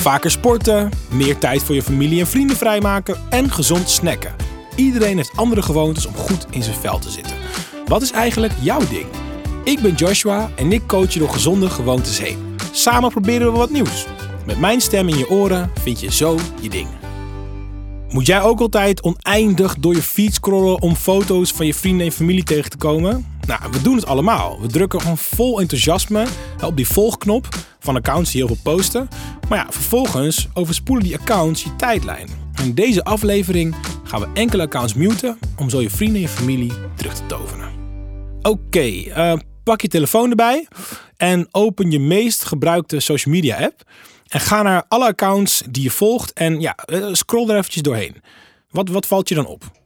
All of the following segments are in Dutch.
Vaker sporten, meer tijd voor je familie en vrienden vrijmaken en gezond snacken. Iedereen heeft andere gewoontes om goed in zijn vel te zitten. Wat is eigenlijk jouw ding? Ik ben Joshua en ik coach je door gezonde gewoontes heen. Samen proberen we wat nieuws. Met mijn stem in je oren vind je zo je ding. Moet jij ook altijd oneindig door je feed scrollen om foto's van je vrienden en familie tegen te komen? Nou, we doen het allemaal. We drukken gewoon vol enthousiasme op die volgknop van accounts die heel veel posten. Maar ja, vervolgens overspoelen die accounts je tijdlijn. In deze aflevering gaan we enkele accounts muten om zo je vrienden en familie terug te toveren. Oké, eh, pak je telefoon erbij en open je meest gebruikte social media app. En ga naar alle accounts die je volgt en ja, eh, scroll er eventjes doorheen. Wat, wat valt je dan op?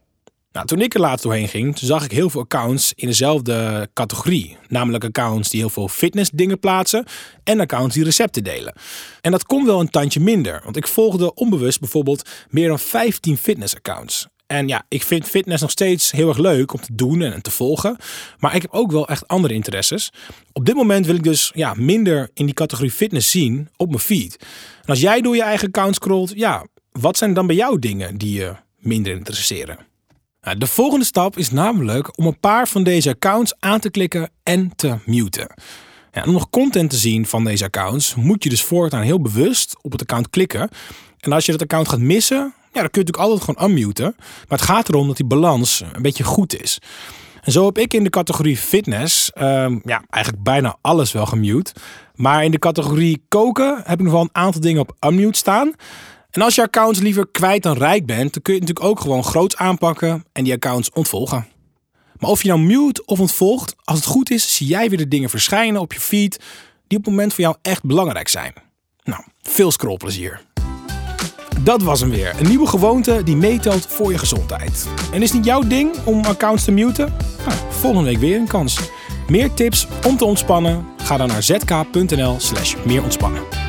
Nou, toen ik er laatst doorheen ging, zag ik heel veel accounts in dezelfde categorie. Namelijk accounts die heel veel fitness dingen plaatsen en accounts die recepten delen. En dat komt wel een tandje minder, want ik volgde onbewust bijvoorbeeld meer dan 15 fitness accounts. En ja, ik vind fitness nog steeds heel erg leuk om te doen en te volgen. Maar ik heb ook wel echt andere interesses. Op dit moment wil ik dus ja, minder in die categorie fitness zien op mijn feed. En als jij door je eigen account scrolt, ja, wat zijn dan bij jou dingen die je minder interesseren? Nou, de volgende stap is namelijk om een paar van deze accounts aan te klikken en te muten. Ja, om nog content te zien van deze accounts moet je dus voortaan heel bewust op het account klikken. En als je dat account gaat missen, ja, dan kun je natuurlijk altijd gewoon unmuten. Maar het gaat erom dat die balans een beetje goed is. En zo heb ik in de categorie fitness ehm, ja, eigenlijk bijna alles wel gemute. Maar in de categorie koken heb ik nog wel een aantal dingen op unmute staan. En als je accounts liever kwijt dan rijk bent, dan kun je natuurlijk ook gewoon groots aanpakken en die accounts ontvolgen. Maar of je nou mute of ontvolgt, als het goed is, zie jij weer de dingen verschijnen op je feed die op het moment voor jou echt belangrijk zijn. Nou, veel scrollplezier. Dat was hem weer. Een nieuwe gewoonte die meetelt voor je gezondheid. En is niet jouw ding om accounts te muten? Nou, volgende week weer een kans. Meer tips om te ontspannen? Ga dan naar zk.nl slash meer ontspannen.